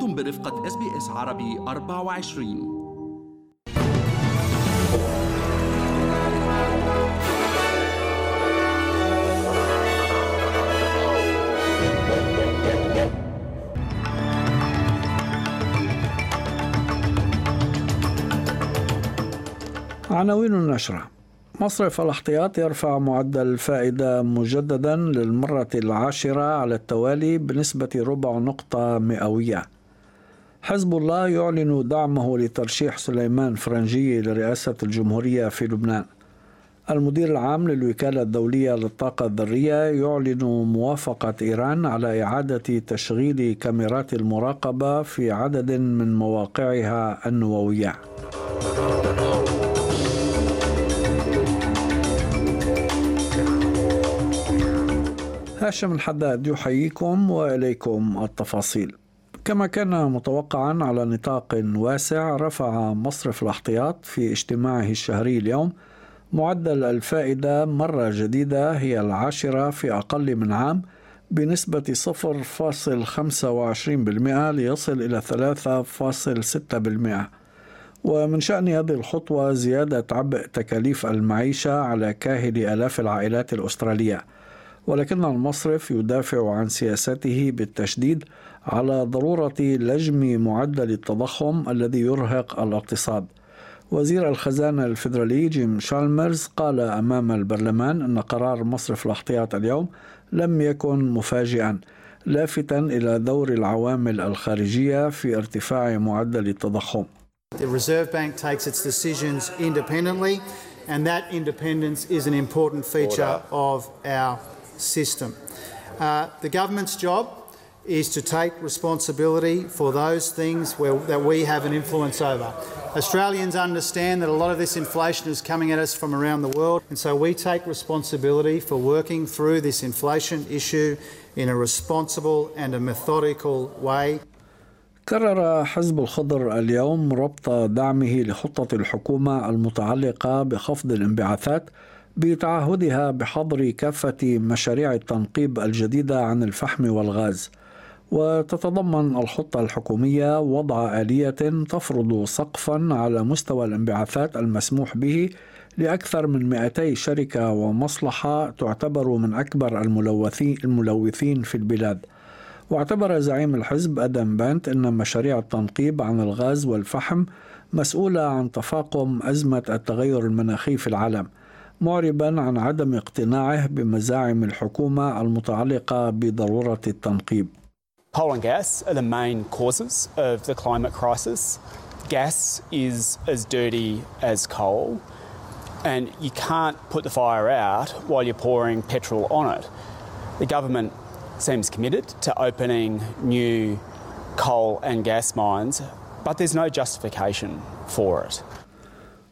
أنتم برفقة SBS عربي 24 عناوين النشرة. مصرف الاحتياط يرفع معدل الفائدة مجددا للمرة العاشرة على التوالي بنسبة ربع نقطة مئوية. حزب الله يعلن دعمه لترشيح سليمان فرنجي لرئاسة الجمهورية في لبنان المدير العام للوكالة الدولية للطاقة الذرية يعلن موافقة إيران على إعادة تشغيل كاميرات المراقبة في عدد من مواقعها النووية. هاشم الحداد يحييكم وإليكم التفاصيل. كما كان متوقعا على نطاق واسع رفع مصرف الاحتياط في اجتماعه الشهري اليوم معدل الفائدة مرة جديدة هي العاشرة في أقل من عام بنسبة 0.25% ليصل إلى 3.6% ومن شأن هذه الخطوة زيادة عبء تكاليف المعيشة على كاهل آلاف العائلات الأسترالية. ولكن المصرف يدافع عن سياسته بالتشديد على ضرورة لجم معدل التضخم الذي يرهق الاقتصاد. وزير الخزانة الفيدرالي جيم شالمرز قال أمام البرلمان أن قرار مصرف الاحتياط اليوم لم يكن مفاجئا لافتا إلى دور العوامل الخارجية في ارتفاع معدل التضخم. The Reserve Bank takes its decisions independently and that independence is an important feature of our system. Uh, the government's job is to take responsibility for those things where, that we have an influence over. Australians understand that a lot of this inflation is coming at us from around the world, and so we take responsibility for working through this inflation issue in a responsible and a methodical way. كرر حزب الخضر اليوم ربط دعمه لخطة الحكومة المتعلقة بخفض الانبعاثات بتعهدها بحظر كافة مشاريع التنقيب الجديدة عن الفحم والغاز. وتتضمن الخطة الحكومية وضع آلية تفرض سقفا على مستوى الانبعاثات المسموح به لأكثر من 200 شركة ومصلحة تعتبر من أكبر الملوثين في البلاد. واعتبر زعيم الحزب أدم بانت أن مشاريع التنقيب عن الغاز والفحم مسؤولة عن تفاقم أزمة التغير المناخي في العالم. معربا عن عدم اقتناعه بمزاعم الحكومة المتعلقة بضرورة التنقيب Coal and gas are the main causes of the climate crisis. Gas is as dirty as coal, and you can't put the fire out while you're pouring petrol on it. The government seems committed to opening new coal and gas mines, but there's no justification for it.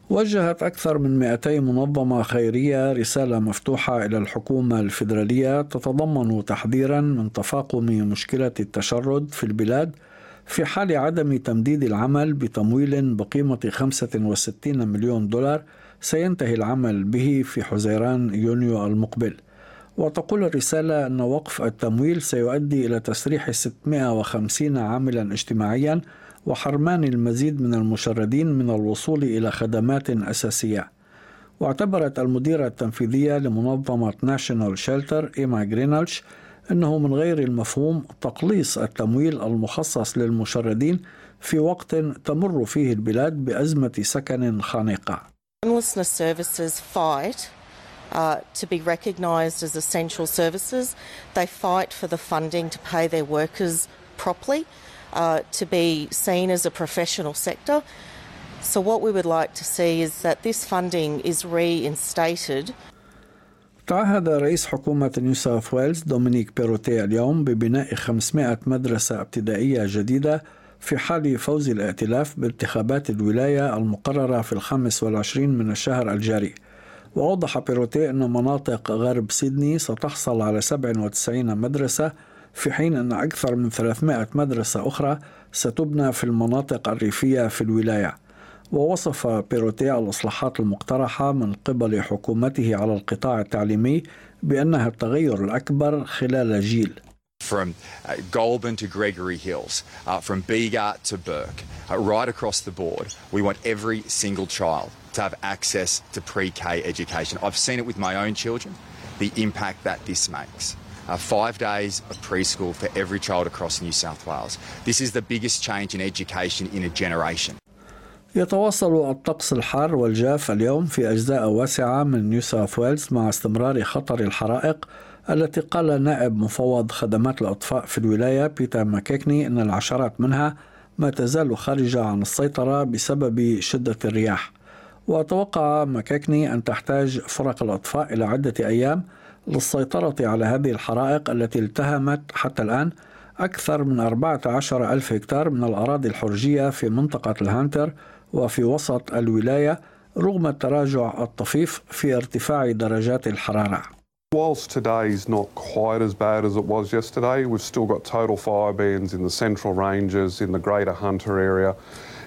وجهت أكثر من 200 منظمة خيرية رسالة مفتوحة إلى الحكومة الفيدرالية تتضمن تحذيرا من تفاقم مشكلة التشرد في البلاد في حال عدم تمديد العمل بتمويل بقيمة 65 مليون دولار سينتهي العمل به في حزيران يونيو المقبل. وتقول الرسالة أن وقف التمويل سيؤدي إلى تسريح 650 عاملا اجتماعيا وحرمان المزيد من المشردين من الوصول إلى خدمات أساسية واعتبرت المديرة التنفيذية لمنظمة National Shelter إيما جرينالش أنه من غير المفهوم تقليص التمويل المخصص للمشردين في وقت تمر فيه البلاد بأزمة سكن خانقة. Homelessness services fight uh, to be recognised as essential services. They fight for the funding to pay their workers properly. Uh, to be seen as a professional sector. So, what we would like to see is that this funding is reinstated. تعهد رئيس حكومة نيو ساوث ويلز دومينيك بيروتي اليوم ببناء 500 مدرسة ابتدائية جديدة في حال فوز الائتلاف بانتخابات الولاية المقررة في الخامس والعشرين من الشهر الجاري وأوضح بيروتي أن مناطق غرب سيدني ستحصل على 97 مدرسة في حين أن أكثر من 300 مدرسة أخرى ستبنى في المناطق الريفية في الولاية ووصف بيروتي الإصلاحات المقترحة من قبل حكومته على القطاع التعليمي بأنها التغير الأكبر خلال جيل from uh, Goulburn to Gregory Hills, uh, from Bega to Burke, uh, right across the board. We want every single child to have access to pre K education. I've seen it with my own children, the impact that this makes. Uh, five days of preschool for every child across New South Wales. This is the biggest change in education in a generation. يتواصل الطقس الحار والجاف اليوم في أجزاء واسعة من نيو ساوث ويلز مع استمرار خطر الحرائق التي قال نائب مفوض خدمات الأطفاء في الولاية بيتر ماكيكني أن العشرات منها ما تزال خارجة عن السيطرة بسبب شدة الرياح وتوقع ماكيكني أن تحتاج فرق الأطفاء إلى عدة أيام للسيطرة على هذه الحرائق التي التهمت حتى الآن أكثر من 14 ألف هكتار من الأراضي الحرجية في منطقة الهانتر وفي وسط الولاية رغم التراجع الطفيف في ارتفاع درجات الحرارة. Whilst today is not quite as bad as it was yesterday, we've still got total fire bans in the central ranges, in the greater Hunter area.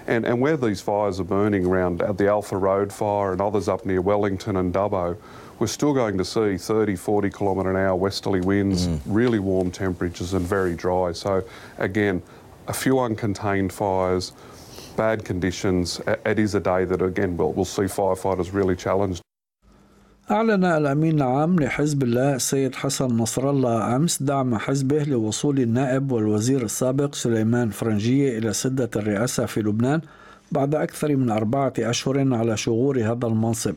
And, and where these fires are burning around at the Alpha Road fire and others up near Wellington and Dubbo, we're still going to see 30, 40 kilometre an hour westerly winds, mm. really warm temperatures and very dry. So again, a few uncontained fires, bad conditions. It is a day that again we'll, we'll see firefighters really challenged. أعلن الأمين العام لحزب الله السيد حسن نصر الله أمس دعم حزبه لوصول النائب والوزير السابق سليمان فرنجية إلى سدة الرئاسة في لبنان بعد أكثر من أربعة أشهر على شغور هذا المنصب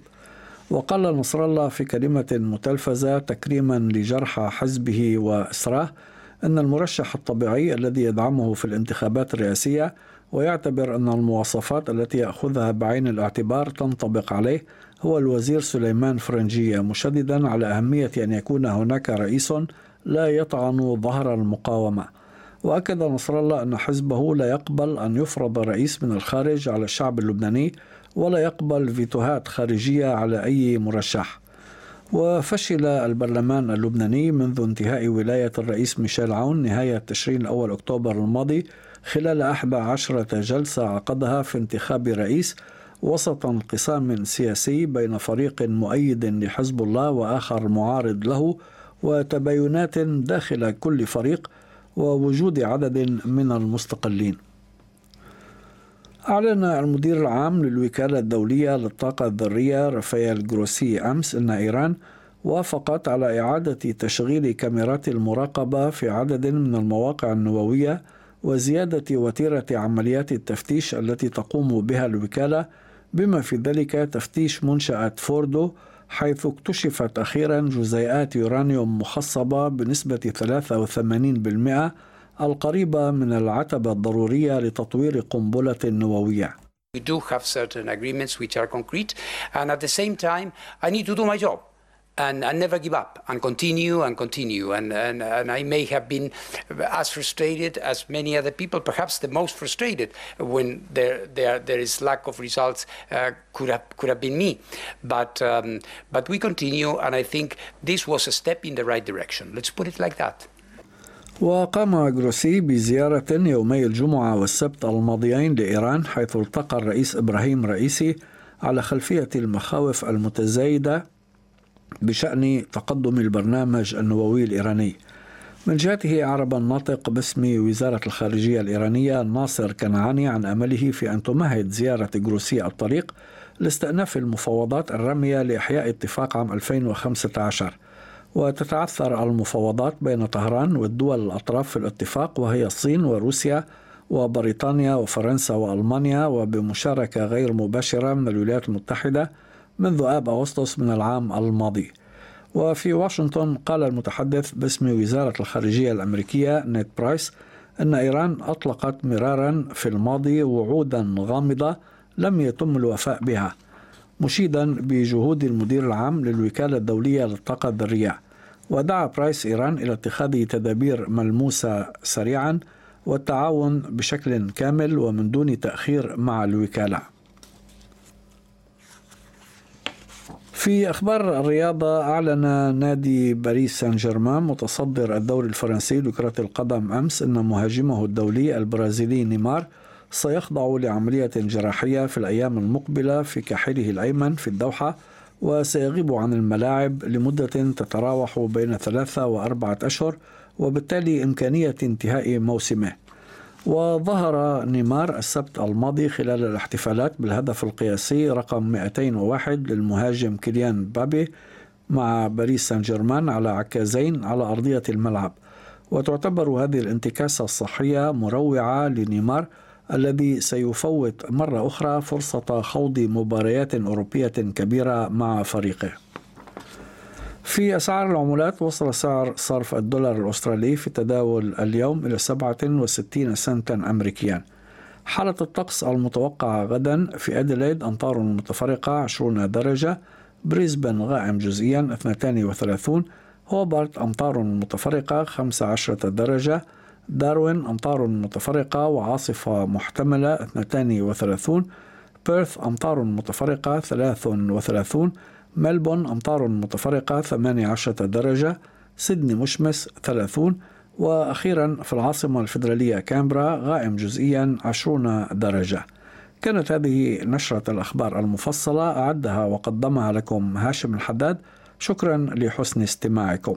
وقال نصر الله في كلمة متلفزة تكريما لجرحى حزبه وإسراه أن المرشح الطبيعي الذي يدعمه في الانتخابات الرئاسية ويعتبر أن المواصفات التي يأخذها بعين الاعتبار تنطبق عليه هو الوزير سليمان فرنجية مشددا على أهمية أن يكون هناك رئيس لا يطعن ظهر المقاومة. وأكد نصر الله أن حزبه لا يقبل أن يفرض رئيس من الخارج على الشعب اللبناني ولا يقبل فيتوهات خارجية على أي مرشح. وفشل البرلمان اللبناني منذ انتهاء ولاية الرئيس ميشيل عون نهاية تشرين الأول أكتوبر الماضي خلال أحد عشرة جلسة عقدها في انتخاب رئيس وسط انقسام سياسي بين فريق مؤيد لحزب الله وآخر معارض له وتباينات داخل كل فريق ووجود عدد من المستقلين. أعلن المدير العام للوكالة الدولية للطاقة الذرية رافائيل جروسي أمس أن إيران وافقت على إعادة تشغيل كاميرات المراقبة في عدد من المواقع النووية وزيادة وتيرة عمليات التفتيش التي تقوم بها الوكالة بما في ذلك تفتيش منشأة فوردو حيث اكتشفت أخيرا جزيئات يورانيوم مخصبة بنسبة 83% القريبة من العتبة الضرورية لتطوير قنبلة نووية. We do have certain agreements which are concrete, and at the same time, I need to do my job. and, and never give up and continue and continue. And, and, and I may have been as frustrated as many other people, perhaps the most frustrated when there, there, there is lack of results uh, could, have, could have been me. But, um, but we continue, and I think this was a step in the right direction. Let's put it like that. وقام جروسي بزيارة يومي الجمعة والسبت الماضيين لإيران حيث التقى الرئيس إبراهيم رئيسي على خلفية المخاوف المتزايدة بشأن تقدم البرنامج النووي الإيراني. من جهته أعرب الناطق باسم وزارة الخارجية الإيرانية ناصر كنعاني عن أمله في أن تمهد زيارة جروسي الطريق لاستئناف المفاوضات الرامية لإحياء اتفاق عام 2015 وتتعثر المفاوضات بين طهران والدول الأطراف في الاتفاق وهي الصين وروسيا وبريطانيا وفرنسا وألمانيا وبمشاركة غير مباشرة من الولايات المتحدة منذ آب أغسطس من العام الماضي. وفي واشنطن قال المتحدث باسم وزارة الخارجية الأمريكية نيت برايس أن إيران أطلقت مرارا في الماضي وعودا غامضة لم يتم الوفاء بها مشيدا بجهود المدير العام للوكالة الدولية للطاقة الذرية. ودعا برايس إيران إلى اتخاذ تدابير ملموسة سريعا والتعاون بشكل كامل ومن دون تأخير مع الوكالة. في أخبار الرياضة أعلن نادي باريس سان جيرمان متصدر الدوري الفرنسي لكرة القدم أمس أن مهاجمه الدولي البرازيلي نيمار سيخضع لعملية جراحية في الأيام المقبلة في كاحله الأيمن في الدوحة وسيغيب عن الملاعب لمدة تتراوح بين ثلاثة وأربعة أشهر وبالتالي إمكانية انتهاء موسمه. وظهر نيمار السبت الماضي خلال الاحتفالات بالهدف القياسي رقم 201 للمهاجم كيليان بابي مع باريس سان جيرمان على عكازين على أرضية الملعب. وتعتبر هذه الانتكاسة الصحية مروعة لنيمار الذي سيفوت مرة أخرى فرصة خوض مباريات أوروبية كبيرة مع فريقه. في أسعار العملات وصل سعر صرف الدولار الأسترالي في التداول اليوم إلى 67 سنتا أمريكيا. حالة الطقس المتوقعة غدا في أديلايد أمطار متفرقة 20 درجة، بريسبن غائم جزئيا 32 هوبارت أمطار متفرقة 15 درجة داروين أمطار متفرقة وعاصفة محتملة 32 بيرث أمطار متفرقة 33 ملبون أمطار متفرقة 18 درجة. سيدني مشمس 30 وأخيرا في العاصمة الفيدرالية كامبرا غائم جزئيا 20 درجة. كانت هذه نشرة الأخبار المفصلة. أعدها وقدمها لكم هاشم الحداد. شكرا لحسن استماعكم.